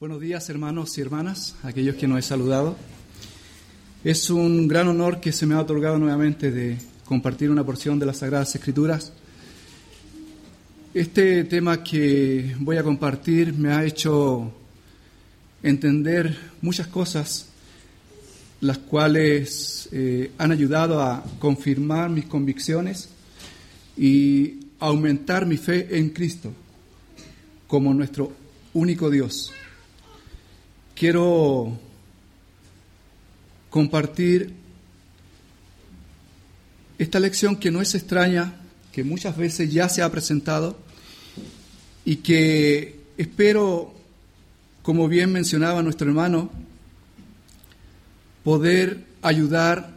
Buenos días hermanos y hermanas, aquellos que nos he saludado. Es un gran honor que se me ha otorgado nuevamente de compartir una porción de las Sagradas Escrituras. Este tema que voy a compartir me ha hecho entender muchas cosas, las cuales eh, han ayudado a confirmar mis convicciones y aumentar mi fe en Cristo como nuestro único Dios quiero compartir esta lección que no es extraña, que muchas veces ya se ha presentado y que espero, como bien mencionaba nuestro hermano, poder ayudar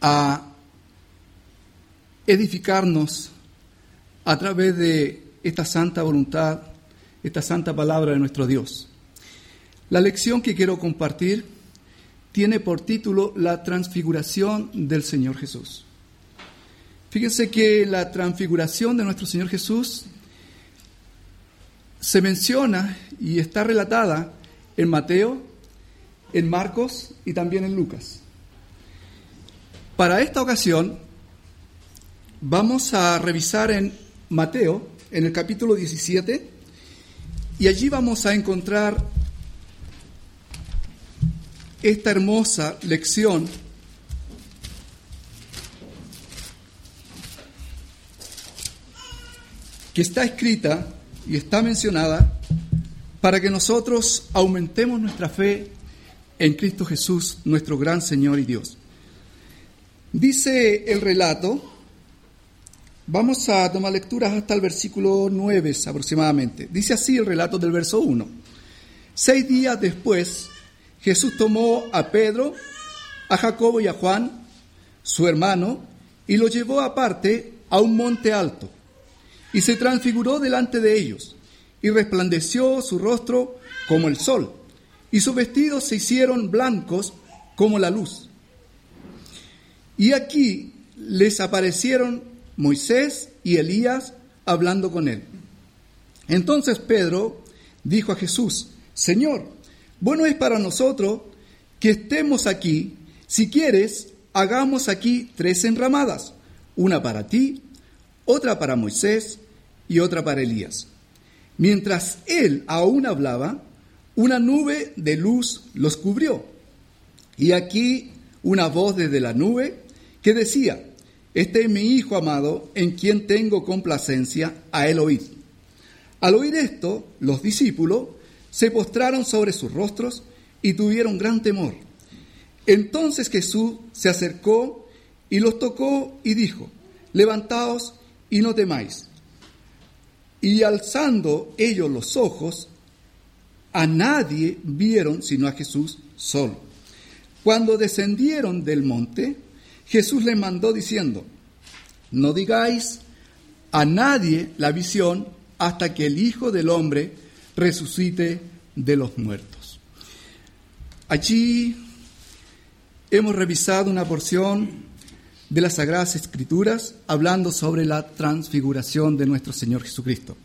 a edificarnos a través de esta santa voluntad, esta santa palabra de nuestro Dios. La lección que quiero compartir tiene por título La transfiguración del Señor Jesús. Fíjense que la transfiguración de nuestro Señor Jesús se menciona y está relatada en Mateo, en Marcos y también en Lucas. Para esta ocasión vamos a revisar en Mateo, en el capítulo 17, y allí vamos a encontrar esta hermosa lección que está escrita y está mencionada para que nosotros aumentemos nuestra fe en Cristo Jesús, nuestro gran Señor y Dios. Dice el relato, vamos a tomar lecturas hasta el versículo 9 aproximadamente. Dice así el relato del verso 1. Seis días después, Jesús tomó a Pedro, a Jacobo y a Juan, su hermano, y lo llevó aparte a un monte alto, y se transfiguró delante de ellos, y resplandeció su rostro como el sol, y sus vestidos se hicieron blancos como la luz. Y aquí les aparecieron Moisés y Elías hablando con él. Entonces Pedro dijo a Jesús, Señor, bueno es para nosotros que estemos aquí. Si quieres, hagamos aquí tres enramadas, una para ti, otra para Moisés y otra para Elías. Mientras él aún hablaba, una nube de luz los cubrió. Y aquí una voz desde la nube que decía, este es mi Hijo amado en quien tengo complacencia, a él oíd. Al oír esto, los discípulos se postraron sobre sus rostros y tuvieron gran temor. Entonces Jesús se acercó y los tocó y dijo, levantaos y no temáis. Y alzando ellos los ojos, a nadie vieron sino a Jesús solo. Cuando descendieron del monte, Jesús les mandó diciendo, no digáis a nadie la visión hasta que el Hijo del Hombre resucite de los muertos. Allí hemos revisado una porción de las Sagradas Escrituras hablando sobre la transfiguración de nuestro Señor Jesucristo.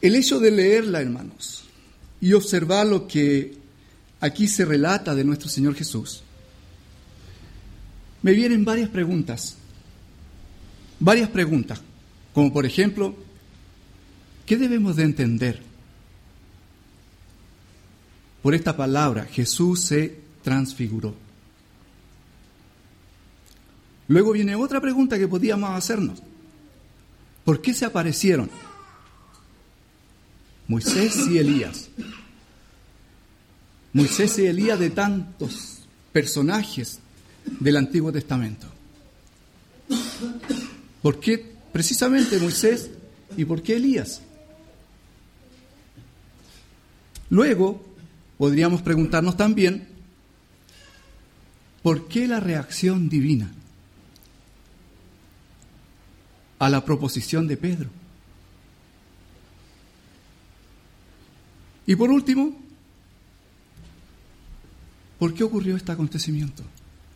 El hecho de leerla, hermanos, y observar lo que aquí se relata de nuestro Señor Jesús, me vienen varias preguntas, varias preguntas, como por ejemplo, ¿Qué debemos de entender? Por esta palabra, Jesús se transfiguró. Luego viene otra pregunta que podíamos hacernos. ¿Por qué se aparecieron Moisés y Elías? Moisés y Elías de tantos personajes del Antiguo Testamento. ¿Por qué precisamente Moisés y por qué Elías? Luego, podríamos preguntarnos también, ¿por qué la reacción divina a la proposición de Pedro? Y por último, ¿por qué ocurrió este acontecimiento,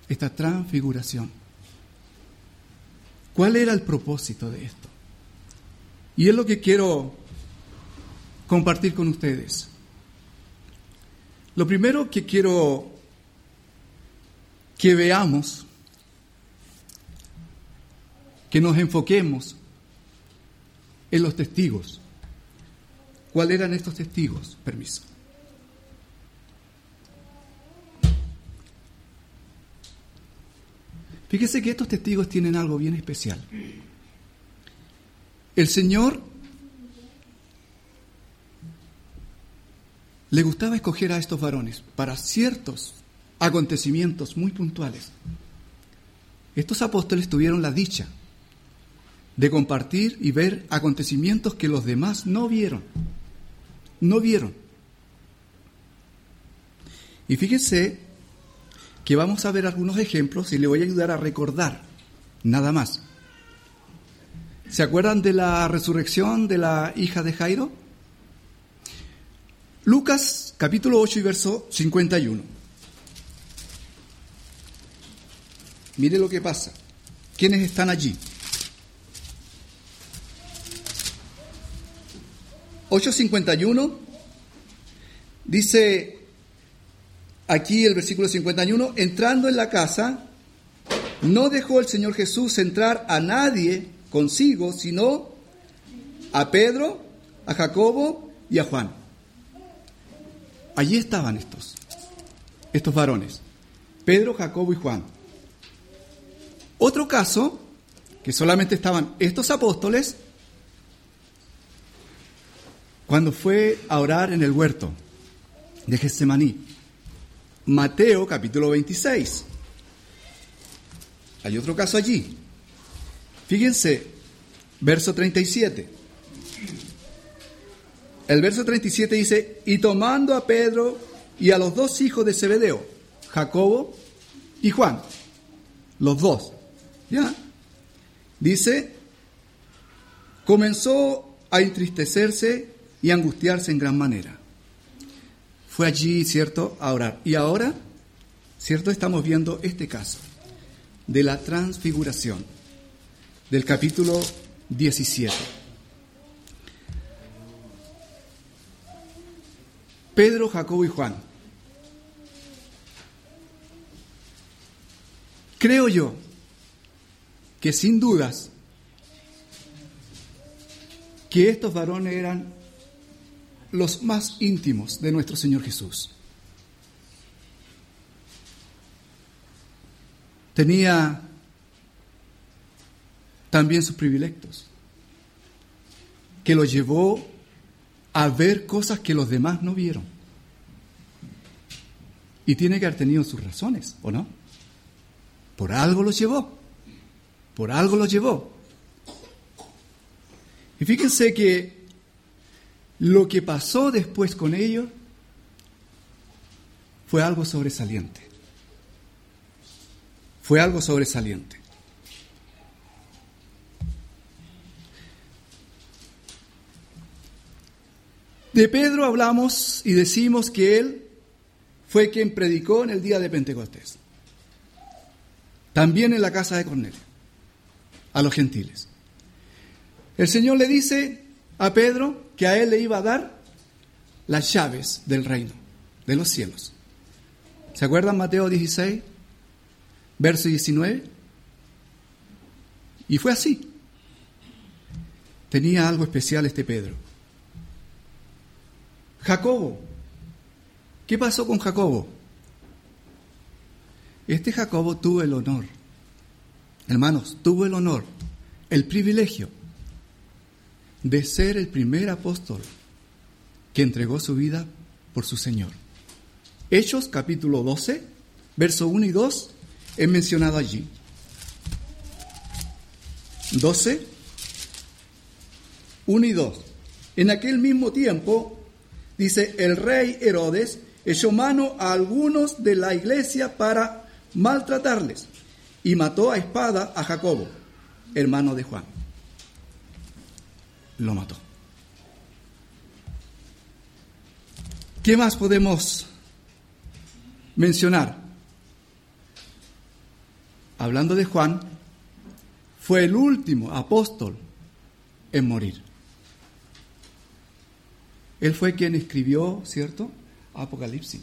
esta transfiguración? ¿Cuál era el propósito de esto? Y es lo que quiero compartir con ustedes. Lo primero que quiero que veamos, que nos enfoquemos en los testigos. ¿Cuáles eran estos testigos? Permiso. Fíjese que estos testigos tienen algo bien especial. El Señor le gustaba escoger a estos varones para ciertos acontecimientos muy puntuales. Estos apóstoles tuvieron la dicha de compartir y ver acontecimientos que los demás no vieron. No vieron. Y fíjense que vamos a ver algunos ejemplos y le voy a ayudar a recordar, nada más. ¿Se acuerdan de la resurrección de la hija de Jairo? Lucas capítulo 8 y verso 51. Mire lo que pasa. ¿Quiénes están allí? 8.51 dice aquí el versículo 51, entrando en la casa, no dejó el Señor Jesús entrar a nadie consigo, sino a Pedro, a Jacobo y a Juan. Allí estaban estos, estos varones, Pedro, Jacobo y Juan. Otro caso, que solamente estaban estos apóstoles, cuando fue a orar en el huerto de Getsemaní. Mateo capítulo 26. Hay otro caso allí. Fíjense, verso 37. El verso 37 dice, y tomando a Pedro y a los dos hijos de Zebedeo, Jacobo y Juan, los dos, ¿ya? Dice, comenzó a entristecerse y angustiarse en gran manera fue allí, ¿cierto?, a orar. Y ahora, ¿cierto?, estamos viendo este caso de la transfiguración del capítulo 17. Pedro, Jacobo y Juan. Creo yo que sin dudas que estos varones eran los más íntimos de nuestro Señor Jesús. Tenía también sus privilegios, que lo llevó a ver cosas que los demás no vieron. Y tiene que haber tenido sus razones, ¿o no? Por algo lo llevó, por algo lo llevó. Y fíjense que lo que pasó después con ellos fue algo sobresaliente. Fue algo sobresaliente. De Pedro hablamos y decimos que él fue quien predicó en el día de Pentecostés. También en la casa de Cornelio, a los gentiles. El Señor le dice a Pedro, que a él le iba a dar las llaves del reino, de los cielos. ¿Se acuerdan Mateo 16, verso 19? Y fue así. Tenía algo especial este Pedro. Jacobo. ¿Qué pasó con Jacobo? Este Jacobo tuvo el honor, hermanos, tuvo el honor, el privilegio de ser el primer apóstol que entregó su vida por su Señor. Hechos capítulo 12, verso 1 y 2 es mencionado allí. 12, 1 y 2. En aquel mismo tiempo, dice, el rey Herodes echó mano a algunos de la iglesia para maltratarles y mató a espada a Jacobo, hermano de Juan lo mató. ¿Qué más podemos mencionar? Hablando de Juan, fue el último apóstol en morir. Él fue quien escribió, ¿cierto? Apocalipsis.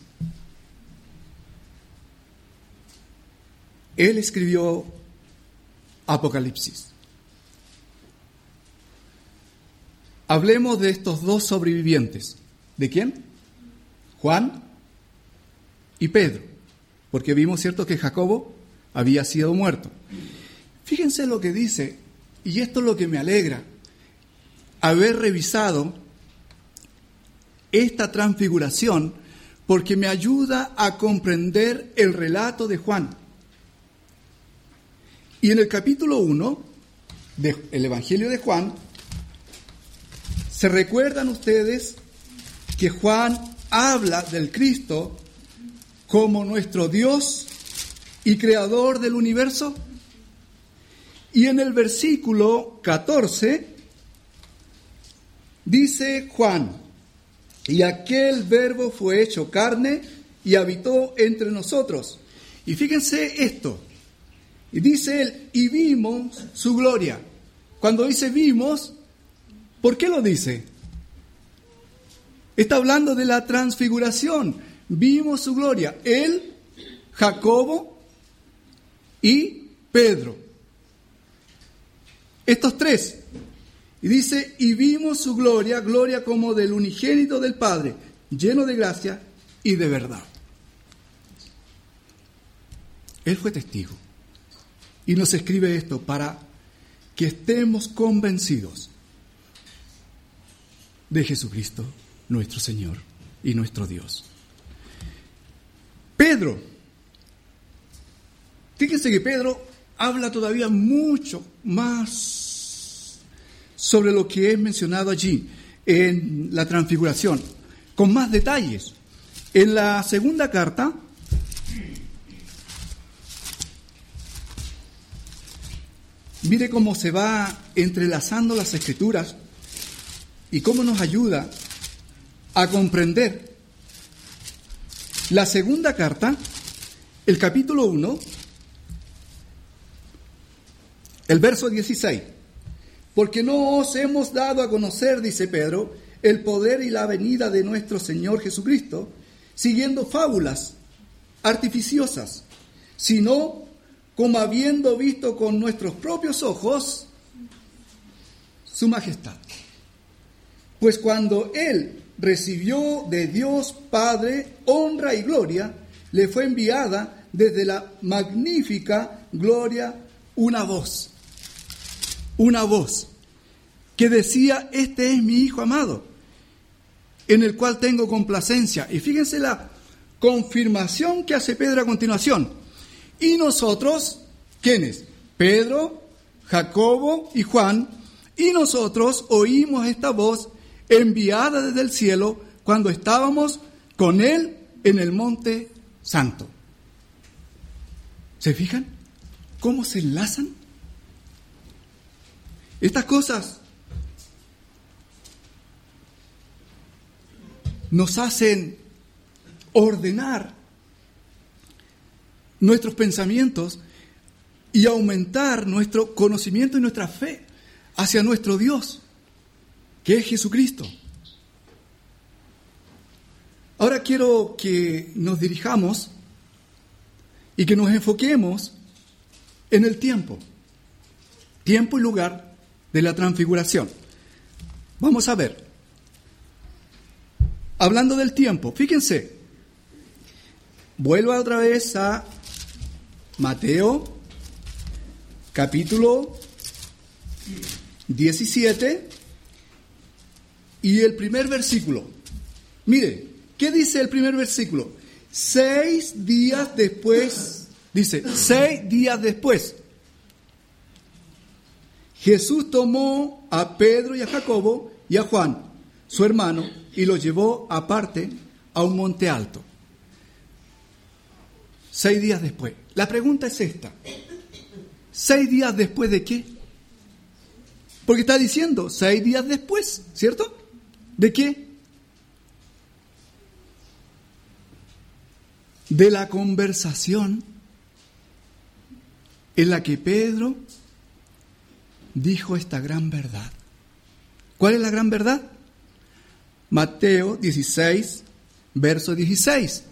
Él escribió Apocalipsis. Hablemos de estos dos sobrevivientes. ¿De quién? Juan y Pedro. Porque vimos, ¿cierto?, que Jacobo había sido muerto. Fíjense lo que dice, y esto es lo que me alegra, haber revisado esta transfiguración porque me ayuda a comprender el relato de Juan. Y en el capítulo 1 del Evangelio de Juan, ¿se recuerdan ustedes que Juan habla del Cristo como nuestro Dios y creador del universo? Y en el versículo 14 dice Juan, y aquel verbo fue hecho carne y habitó entre nosotros. Y fíjense esto, y dice él, y vimos su gloria. Cuando dice vimos, ¿por qué lo dice? Está hablando de la transfiguración. Vimos su gloria. Él, Jacobo y Pedro. Estos tres. Y dice, y vimos su gloria, gloria como del unigénito del Padre, lleno de gracia y de verdad. Él fue testigo. Y nos escribe esto para que estemos convencidos de Jesucristo, nuestro Señor y nuestro Dios. Pedro, fíjense que Pedro habla todavía mucho más sobre lo que es mencionado allí en la transfiguración, con más detalles. En la segunda carta, Mire cómo se va entrelazando las escrituras y cómo nos ayuda a comprender. La segunda carta, el capítulo 1, el verso 16. Porque no os hemos dado a conocer, dice Pedro, el poder y la venida de nuestro Señor Jesucristo, siguiendo fábulas artificiosas, sino como habiendo visto con nuestros propios ojos su majestad. Pues cuando Él recibió de Dios Padre honra y gloria, le fue enviada desde la magnífica gloria una voz, una voz que decía, este es mi Hijo amado, en el cual tengo complacencia. Y fíjense la confirmación que hace Pedro a continuación. Y nosotros, ¿quiénes? Pedro, Jacobo y Juan, y nosotros oímos esta voz enviada desde el cielo cuando estábamos con él en el monte santo. ¿Se fijan cómo se enlazan? Estas cosas nos hacen ordenar nuestros pensamientos y aumentar nuestro conocimiento y nuestra fe hacia nuestro Dios, que es Jesucristo. Ahora quiero que nos dirijamos y que nos enfoquemos en el tiempo, tiempo y lugar de la transfiguración. Vamos a ver, hablando del tiempo, fíjense, vuelvo otra vez a Mateo capítulo 17 y el primer versículo. Mire, ¿qué dice el primer versículo? Seis días después, dice, seis días después, Jesús tomó a Pedro y a Jacobo y a Juan, su hermano, y los llevó aparte a un monte alto. Seis días después. La pregunta es esta. ¿Seis días después de qué? Porque está diciendo seis días después, ¿cierto? ¿De qué? De la conversación en la que Pedro dijo esta gran verdad. ¿Cuál es la gran verdad? Mateo 16, verso 16.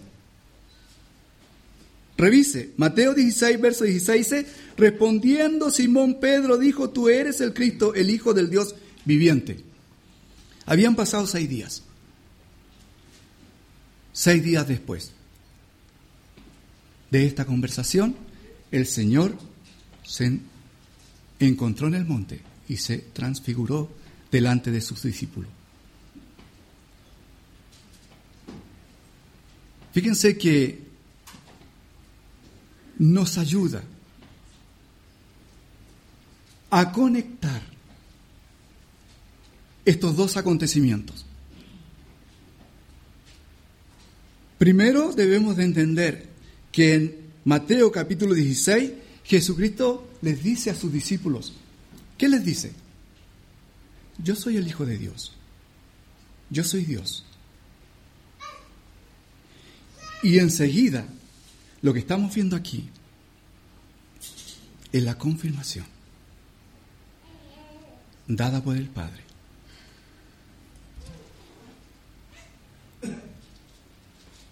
Revise, Mateo 16, verso 16 dice, respondiendo Simón Pedro dijo, tú eres el Cristo, el Hijo del Dios viviente. Habían pasado seis días. Seis días después de esta conversación, el Señor se encontró en el monte y se transfiguró delante de sus discípulos. Fíjense que nos ayuda a conectar estos dos acontecimientos. Primero debemos de entender que en Mateo capítulo 16 Jesucristo les dice a sus discípulos, ¿qué les dice? Yo soy el Hijo de Dios, yo soy Dios. Y enseguida, lo que estamos viendo aquí es la confirmación dada por el Padre.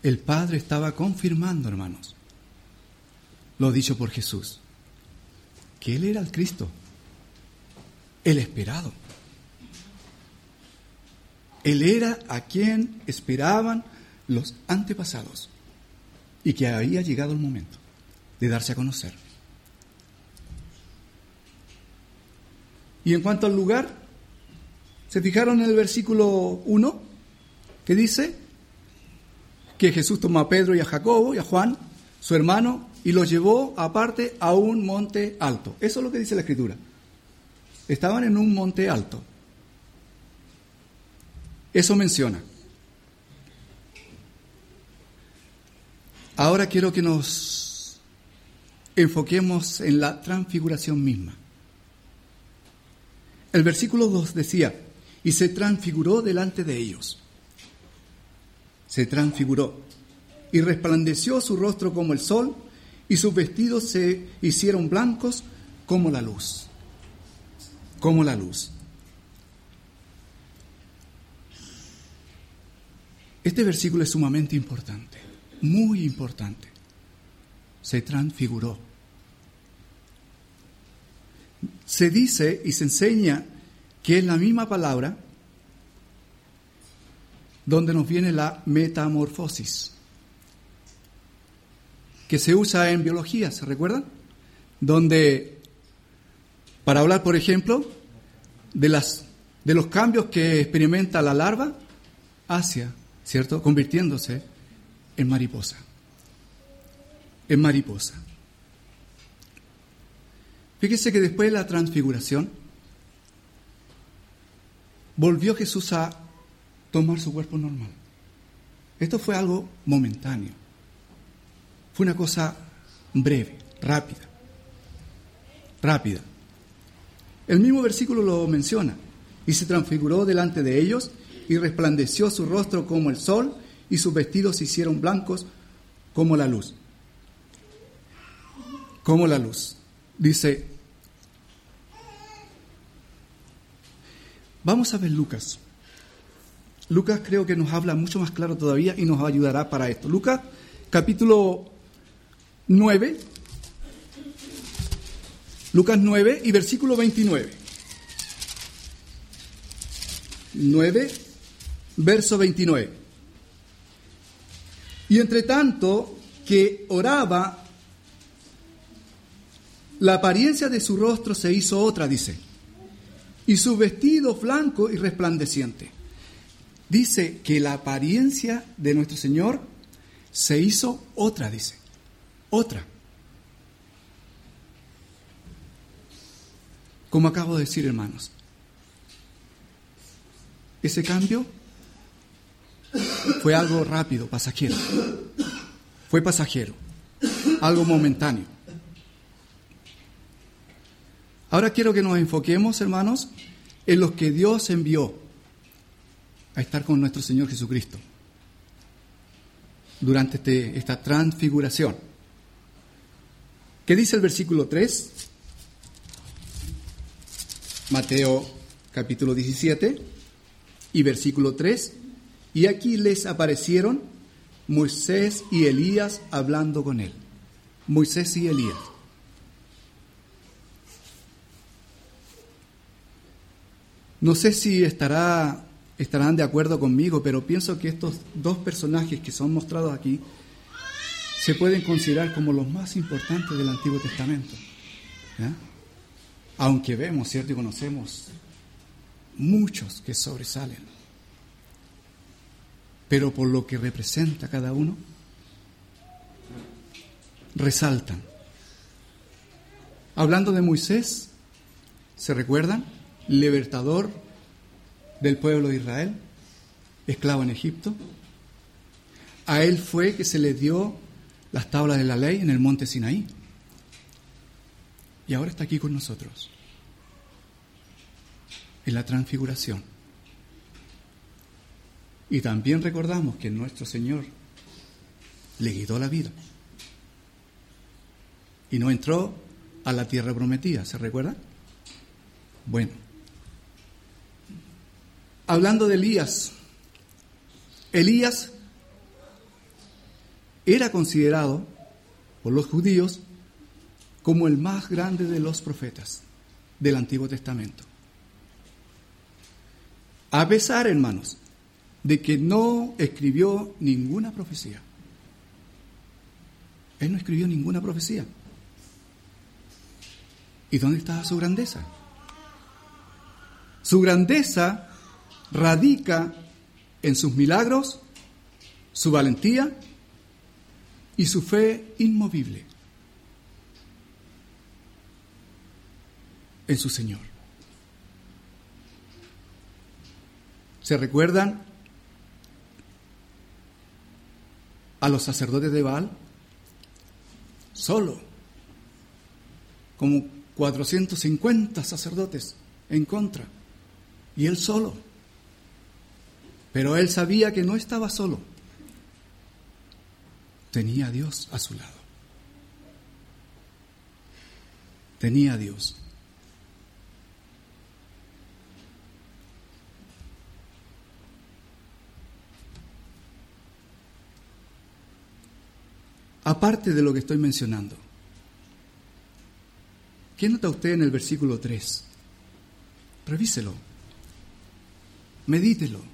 El Padre estaba confirmando, hermanos, lo dicho por Jesús, que Él era el Cristo, el esperado. Él era a quien esperaban los antepasados y que había llegado el momento de darse a conocer. Y en cuanto al lugar, ¿se fijaron en el versículo 1 que dice que Jesús tomó a Pedro y a Jacobo y a Juan, su hermano, y los llevó aparte a un monte alto? Eso es lo que dice la escritura. Estaban en un monte alto. Eso menciona. Ahora quiero que nos enfoquemos en la transfiguración misma. El versículo 2 decía, y se transfiguró delante de ellos. Se transfiguró y resplandeció su rostro como el sol y sus vestidos se hicieron blancos como la luz. Como la luz. Este versículo es sumamente importante muy importante. Se transfiguró. Se dice y se enseña que es la misma palabra donde nos viene la metamorfosis, que se usa en biología, ¿se recuerdan? Donde, para hablar, por ejemplo, de, las, de los cambios que experimenta la larva hacia, ¿cierto? Convirtiéndose en mariposa. En mariposa. Fíjese que después de la transfiguración, volvió Jesús a tomar su cuerpo normal. Esto fue algo momentáneo. Fue una cosa breve, rápida. Rápida. El mismo versículo lo menciona. Y se transfiguró delante de ellos y resplandeció su rostro como el sol y sus vestidos se hicieron blancos como la luz. Como la luz. Dice, vamos a ver Lucas. Lucas creo que nos habla mucho más claro todavía y nos ayudará para esto. Lucas capítulo 9, Lucas 9 y versículo 29. 9, verso 29. Y entre tanto que oraba, la apariencia de su rostro se hizo otra, dice, y su vestido blanco y resplandeciente. Dice que la apariencia de nuestro Señor se hizo otra, dice, otra. Como acabo de decir, hermanos, ese cambio fue algo rápido, pasajero. Fue pasajero, algo momentáneo. Ahora quiero que nos enfoquemos, hermanos, en los que Dios envió a estar con nuestro Señor Jesucristo durante este, esta transfiguración. ¿Qué dice el versículo 3? Mateo capítulo 17 y versículo 3 y aquí les aparecieron Moisés y Elías hablando con él. Moisés y Elías. No sé si estará, estarán de acuerdo conmigo, pero pienso que estos dos personajes que son mostrados aquí se pueden considerar como los más importantes del Antiguo Testamento. Aunque vemos, ¿cierto? Y conocemos muchos que sobresalen. Pero por lo que representa cada uno, resaltan. Hablando de Moisés, ¿se recuerdan? libertador del pueblo de Israel, esclavo en Egipto. A él fue que se le dio las tablas de la ley en el monte Sinaí. Y ahora está aquí con nosotros, en la transfiguración. Y también recordamos que nuestro Señor le quitó la vida y no entró a la tierra prometida, ¿se recuerda? Bueno, hablando de Elías, Elías era considerado por los judíos como el más grande de los profetas del Antiguo Testamento. A pesar, hermanos, de que no escribió ninguna profecía. Él no escribió ninguna profecía. ¿Y dónde estaba su grandeza? Su grandeza radica en sus milagros, su valentía y su fe inmovible en su Señor. ¿Se recuerdan a los sacerdotes de Baal? Solo, como 450 sacerdotes en contra, y él solo. Pero él sabía que no estaba solo. Tenía a Dios a su lado. Tenía a Dios. Aparte de lo que estoy mencionando, ¿qué nota usted en el versículo 3? Revíselo, medítelo.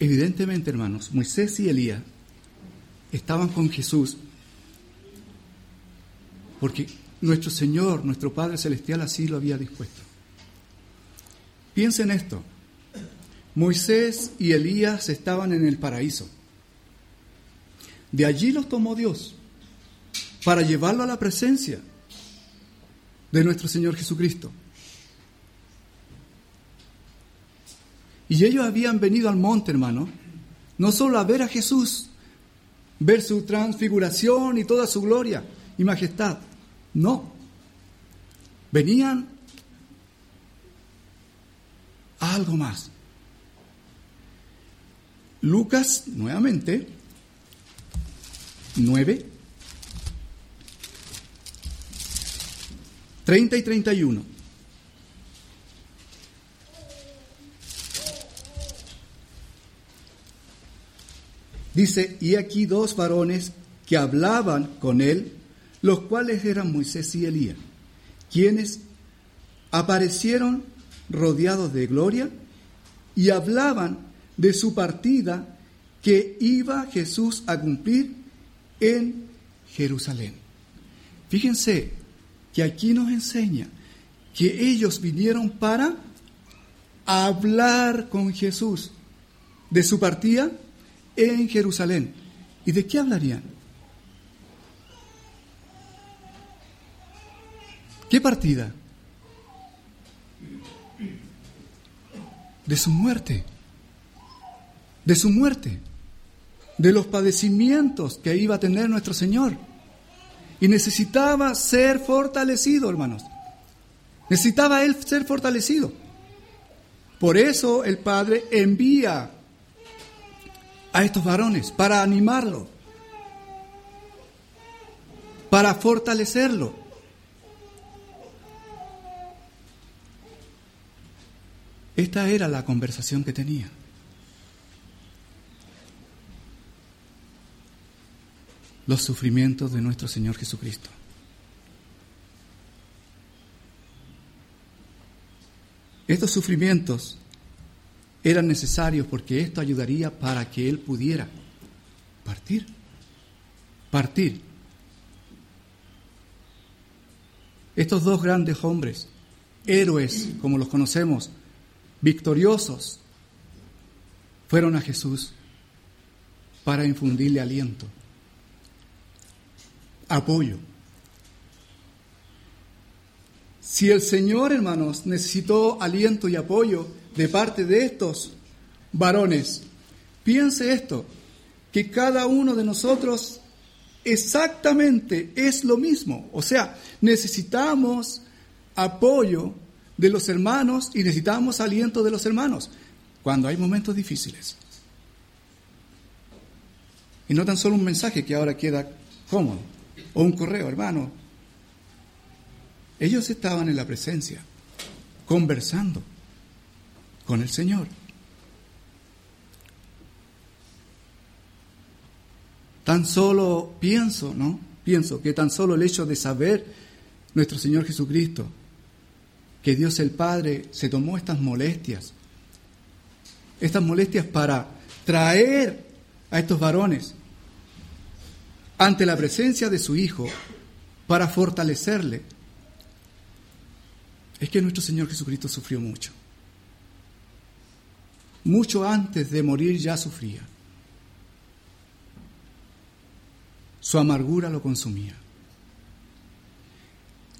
Evidentemente, hermanos, Moisés y Elías estaban con Jesús porque nuestro Señor, nuestro Padre Celestial así lo había dispuesto. Piensen esto, Moisés y Elías estaban en el paraíso. De allí los tomó Dios para llevarlo a la presencia de nuestro Señor Jesucristo. Y ellos habían venido al monte, hermano, no solo a ver a Jesús, ver su transfiguración y toda su gloria y majestad. No. Venían a algo más. Lucas, nuevamente, 9, 30 y 31. Dice, y aquí dos varones que hablaban con él, los cuales eran Moisés y Elías, quienes aparecieron rodeados de gloria y hablaban de su partida que iba Jesús a cumplir en Jerusalén. Fíjense que aquí nos enseña que ellos vinieron para hablar con Jesús de su partida en Jerusalén. ¿Y de qué hablarían? ¿Qué partida? De su muerte. De su muerte. De los padecimientos que iba a tener nuestro Señor. Y necesitaba ser fortalecido, hermanos. Necesitaba él ser fortalecido. Por eso el Padre envía a estos varones, para animarlo, para fortalecerlo. Esta era la conversación que tenía. Los sufrimientos de nuestro Señor Jesucristo. Estos sufrimientos eran necesarios porque esto ayudaría para que Él pudiera partir. Partir. Estos dos grandes hombres, héroes como los conocemos, victoriosos, fueron a Jesús para infundirle aliento, apoyo. Si el Señor, hermanos, necesitó aliento y apoyo de parte de estos varones, piense esto, que cada uno de nosotros exactamente es lo mismo. O sea, necesitamos apoyo de los hermanos y necesitamos aliento de los hermanos cuando hay momentos difíciles. Y no tan solo un mensaje que ahora queda cómodo, o un correo, hermano. Ellos estaban en la presencia, conversando con el Señor. Tan solo pienso, ¿no? Pienso que tan solo el hecho de saber nuestro Señor Jesucristo que Dios el Padre se tomó estas molestias, estas molestias para traer a estos varones ante la presencia de su Hijo para fortalecerle, es que nuestro Señor Jesucristo sufrió mucho. Mucho antes de morir ya sufría. Su amargura lo consumía.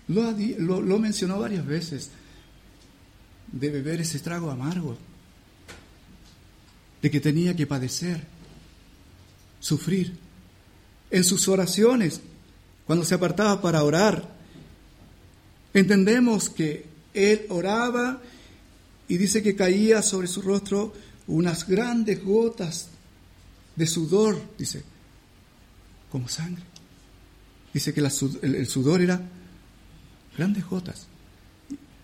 Lo, mencionó varias veces, de beber ese trago amargo, de que tenía que padecer, sufrir. En sus oraciones, cuando se apartaba para orar, entendemos que él oraba y dice que caía sobre su rostro unas grandes gotas de sudor, dice, como sangre. Dice que el sudor era grandes gotas,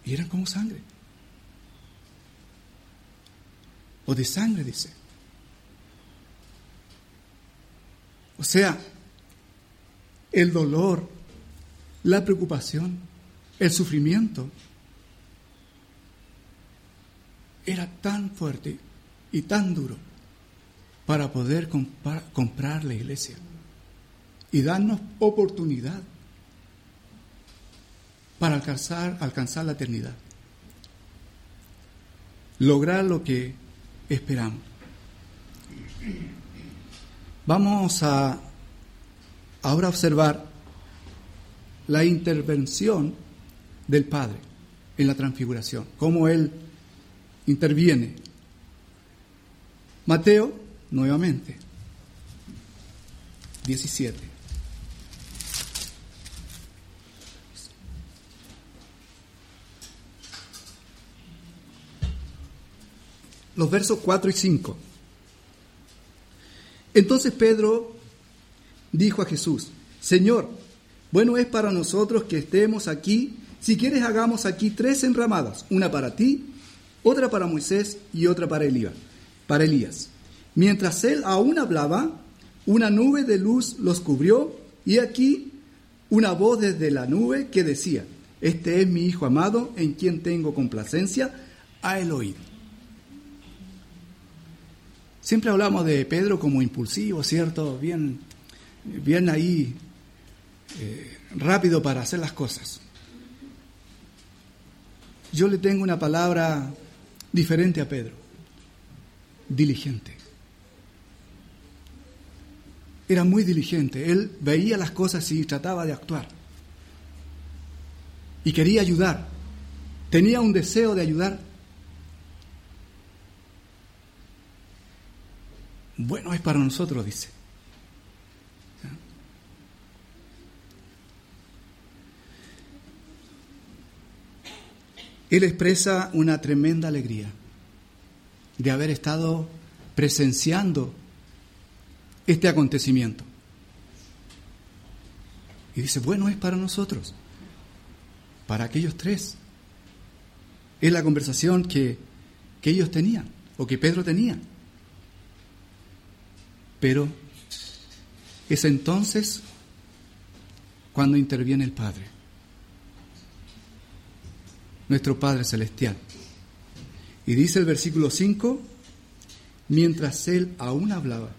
y eran como sangre. O de sangre, dice. O sea, el dolor, la preocupación, el sufrimiento, era tan fuerte y tan duro para poder comprar la iglesia y darnos oportunidad para alcanzar, alcanzar la eternidad. Lograr lo que esperamos. Vamos a ahora observar la intervención del Padre en la transfiguración, cómo Él interviene. Mateo, nuevamente, 17. los versos 4 y 5. Entonces Pedro dijo a Jesús, Señor, bueno es para nosotros que estemos aquí, si quieres hagamos aquí tres enramadas, una para ti, otra para Moisés y otra para Elías. Para Elías. Mientras él aún hablaba, una nube de luz los cubrió y aquí una voz desde la nube que decía, este es mi Hijo amado en quien tengo complacencia, a el oído. Siempre hablamos de Pedro como impulsivo, ¿cierto? Bien, bien ahí, eh, rápido para hacer las cosas. Yo le tengo una palabra diferente a Pedro, diligente. Era muy diligente, él veía las cosas y trataba de actuar. Y quería ayudar, tenía un deseo de ayudar bueno es para nosotros, dice. Él expresa una tremenda alegría de haber estado presenciando este acontecimiento. Y dice, bueno es para nosotros, para aquellos tres. Es la conversación que que ellos tenían o que Pedro tenía. Pero es entonces cuando interviene el Padre, nuestro Padre Celestial. Y dice el versículo 5, mientras Él aún hablaba,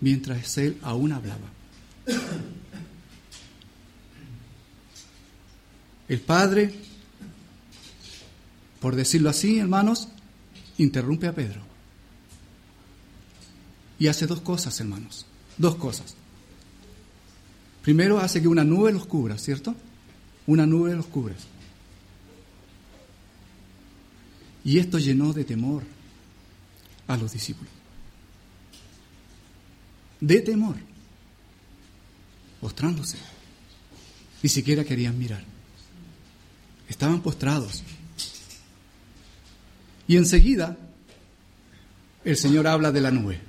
mientras Él aún hablaba. El Padre, por decirlo así, hermanos, interrumpe a Pedro. Y hace dos cosas, hermanos. Dos cosas. Primero hace que una nube los cubra, ¿cierto? Una nube los cubra. Y esto llenó de temor a los discípulos. De temor. Postrándose. Ni siquiera querían mirar. Estaban postrados. Y enseguida el Señor habla de la nube.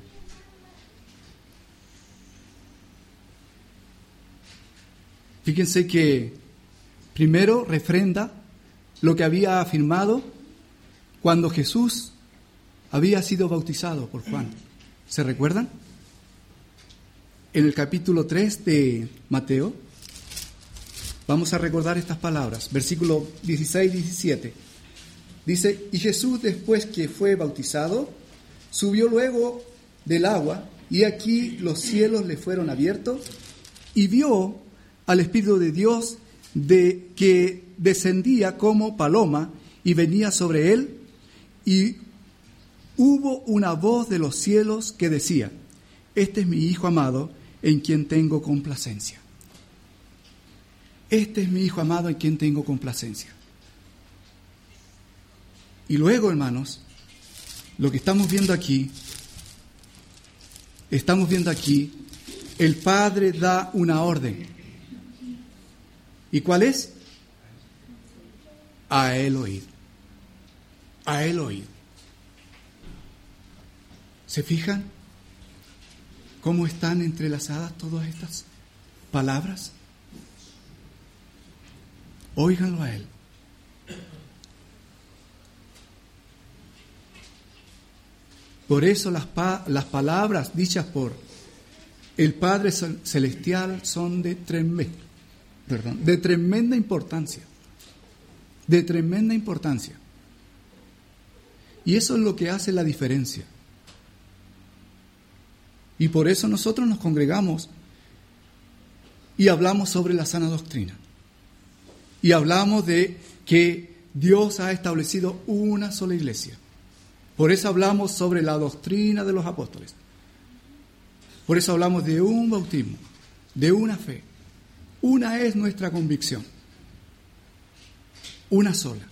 Fíjense que primero refrenda lo que había afirmado cuando Jesús había sido bautizado por Juan. ¿Se recuerdan? En el capítulo 3 de Mateo, vamos a recordar estas palabras, versículo 16 y 17. Dice, y Jesús después que fue bautizado, subió luego del agua, y aquí los cielos le fueron abiertos, y vio al Espíritu de Dios de que descendía como paloma y venía sobre él, y hubo una voz de los cielos que decía, este es mi Hijo amado en quien tengo complacencia. Este es mi Hijo amado en quien tengo complacencia. Y luego, hermanos, lo que estamos viendo aquí, estamos viendo aquí, el Padre da una orden. ¿Y cuál es? A él oír. A él oír. ¿Se fijan cómo están entrelazadas todas estas palabras? Óiganlo a él. Por eso las, las palabras dichas por el Padre Celestial son de tremendo de tremenda importancia, de tremenda importancia. Y eso es lo que hace la diferencia. Y por eso nosotros nos congregamos y hablamos sobre la sana doctrina. Y hablamos de que Dios ha establecido una sola iglesia. Por eso hablamos sobre la doctrina de los apóstoles. Por eso hablamos de un bautismo, de una fe, una es nuestra convicción. Una sola.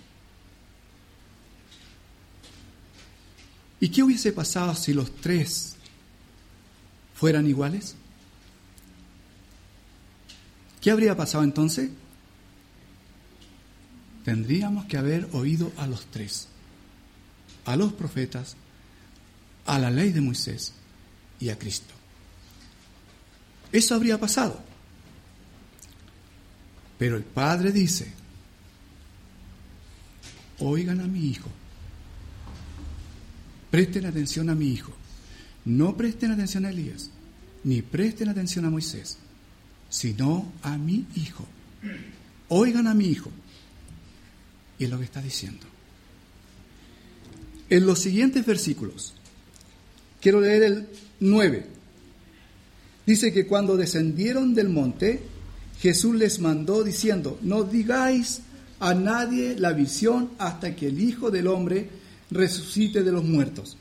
¿Y qué hubiese pasado si los tres fueran iguales? ¿Qué habría pasado entonces? Tendríamos que haber oído a los tres, a los profetas, a la ley de Moisés y a Cristo. Eso habría pasado. Pero el padre dice, oigan a mi hijo, presten atención a mi hijo, no presten atención a Elías, ni presten atención a Moisés, sino a mi hijo. Oigan a mi hijo. Y es lo que está diciendo. En los siguientes versículos, quiero leer el 9. Dice que cuando descendieron del monte, Jesús les mandó diciendo, no digáis a nadie la visión hasta que el Hijo del Hombre resucite de los muertos.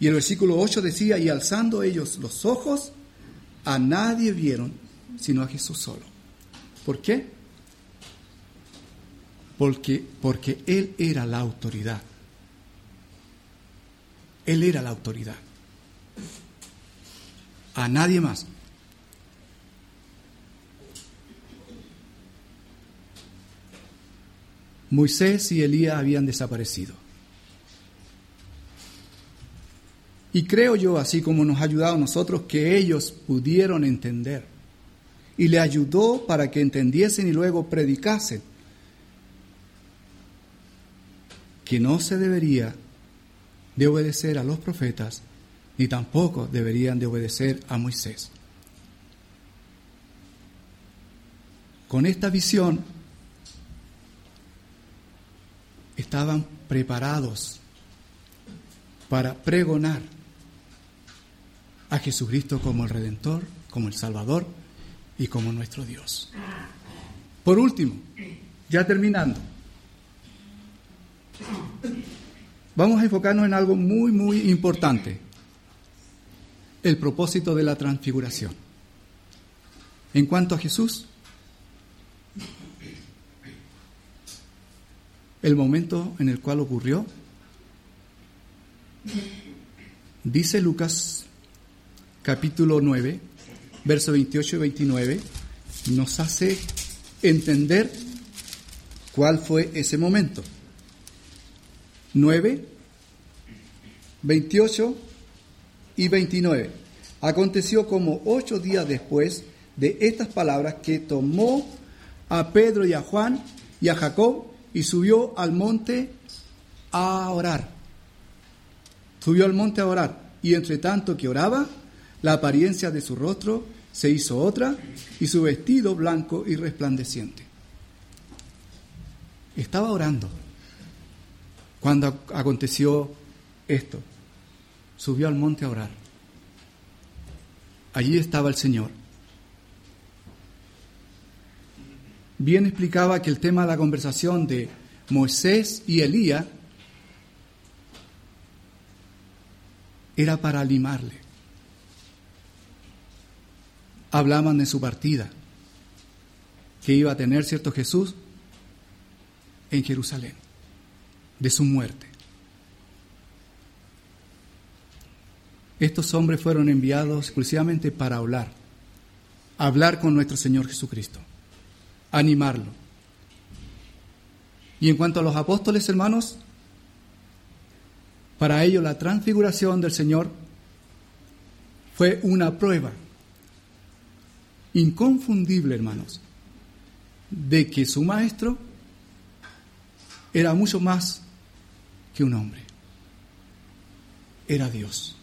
Y el versículo 8 decía, y alzando ellos los ojos, a nadie vieron sino a Jesús solo. ¿Por qué? Porque, porque Él era la autoridad. Él era la autoridad a nadie más. Moisés y Elías habían desaparecido. Y creo yo, así como nos ha ayudado a nosotros, que ellos pudieron entender. Y le ayudó para que entendiesen y luego predicasen que no se debería de obedecer a los profetas ni tampoco deberían de obedecer a Moisés. Con esta visión estaban preparados para pregonar a Jesucristo como el Redentor, como el Salvador y como nuestro Dios. Por último, ya terminando, vamos a enfocarnos en algo muy, muy importante, el propósito de la transfiguración. En cuanto a Jesús, el momento en el cual ocurrió, dice Lucas capítulo 9, verso 28 y 29, nos hace entender cuál fue ese momento. 9, 28 y 29. Aconteció como ocho días después de estas palabras que tomó a Pedro y a Juan y a Jacob y subió al monte a orar. Subió al monte a orar y entre tanto que oraba, la apariencia de su rostro se hizo otra y su vestido blanco y resplandeciente. Estaba orando cuando aconteció esto. Subió al monte a orar. Allí estaba el Señor. Bien explicaba que el tema de la conversación de Moisés y Elías era para animarle. Hablaban de su partida, que iba a tener cierto Jesús en Jerusalén, de su muerte. Estos hombres fueron enviados exclusivamente para hablar, hablar con nuestro Señor Jesucristo, animarlo. Y en cuanto a los apóstoles, hermanos, para ellos la transfiguración del Señor fue una prueba inconfundible, hermanos, de que su maestro era mucho más que un hombre. Era Dios.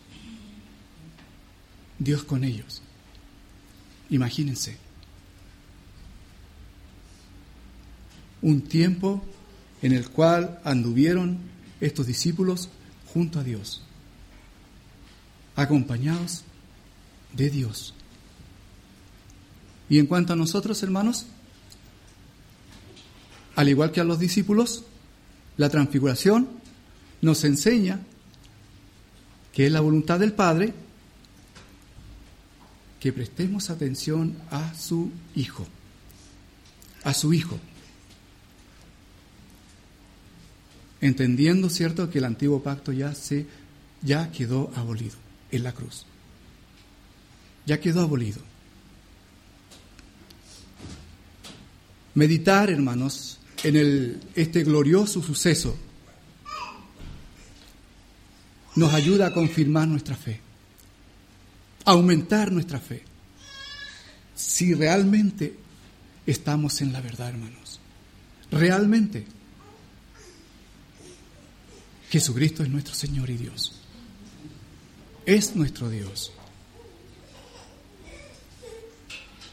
Dios con ellos. Imagínense. Un tiempo en el cual anduvieron estos discípulos junto a Dios, acompañados de Dios. Y en cuanto a nosotros, hermanos, al igual que a los discípulos, la transfiguración nos enseña que es la voluntad del Padre que prestemos atención a su Hijo, a su Hijo, entendiendo, cierto, que el antiguo pacto ya se ya quedó abolido en la cruz. Ya quedó abolido. Meditar, hermanos, en el, este glorioso suceso nos ayuda a confirmar nuestra fe, aumentar nuestra fe, si realmente estamos en la verdad, hermanos. Realmente Jesucristo es nuestro Señor y Dios. Es nuestro Dios.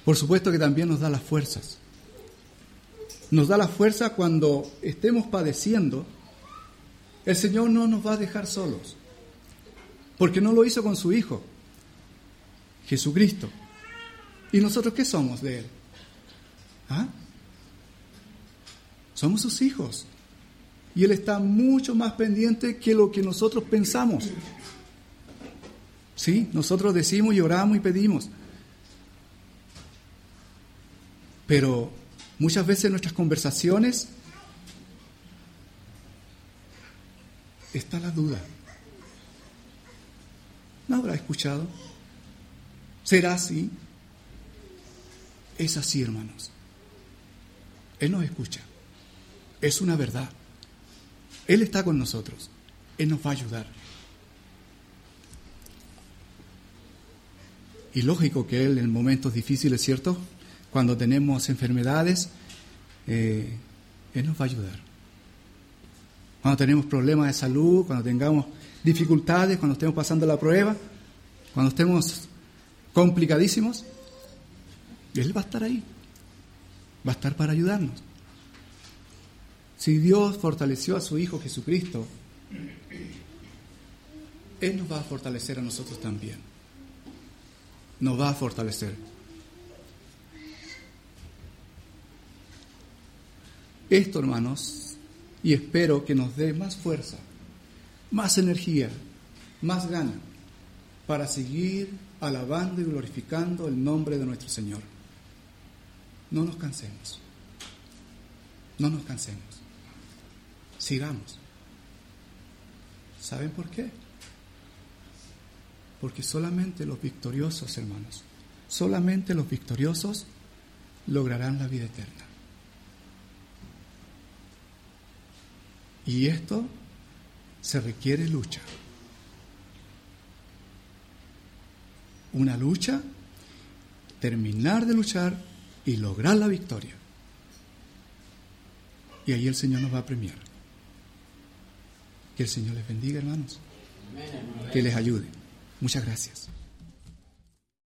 Por supuesto que también nos da las fuerzas. Nos da la fuerza cuando estemos padeciendo. El Señor no nos va a dejar solos. Porque no lo hizo con su Hijo, Jesucristo. ¿Y nosotros qué somos de Él? ¿Ah? Somos sus hijos y Él está mucho más pendiente que lo que nosotros pensamos. Sí, nosotros decimos y oramos y pedimos. Pero muchas veces nuestras conversaciones está la duda. ¿No habrá escuchado? ¿Será así? Es así, hermanos. Él nos escucha. Es una verdad. Él está con nosotros. Él nos va a ayudar. Y lógico que Él en momentos difíciles, ¿cierto? Cuando tenemos enfermedades, eh, Él nos va a ayudar. cuando tenemos problemas de salud, cuando tengamos dificultades, cuando estemos pasando la prueba, cuando estemos complicadísimos, Él va a estar ahí, va a estar para ayudarnos. Si Dios fortaleció a su Hijo Jesucristo, Él nos va a fortalecer a nosotros también. Nos va a fortalecer. Esto, hermanos, y espero que nos dé más fuerza, más energía, más gana para seguir alabando y glorificando el nombre de nuestro Señor. No nos cansemos. No nos cansemos. Sigamos. ¿Saben por qué? Porque solamente los victoriosos, hermanos, solamente los victoriosos lograrán la vida eterna. Y esto se requiere lucha. Una lucha, terminar de luchar y lograr la victoria. Y ahí el Señor nos va a premiar. Que el Señor les bendiga, hermanos. Que les ayude. Muchas gracias.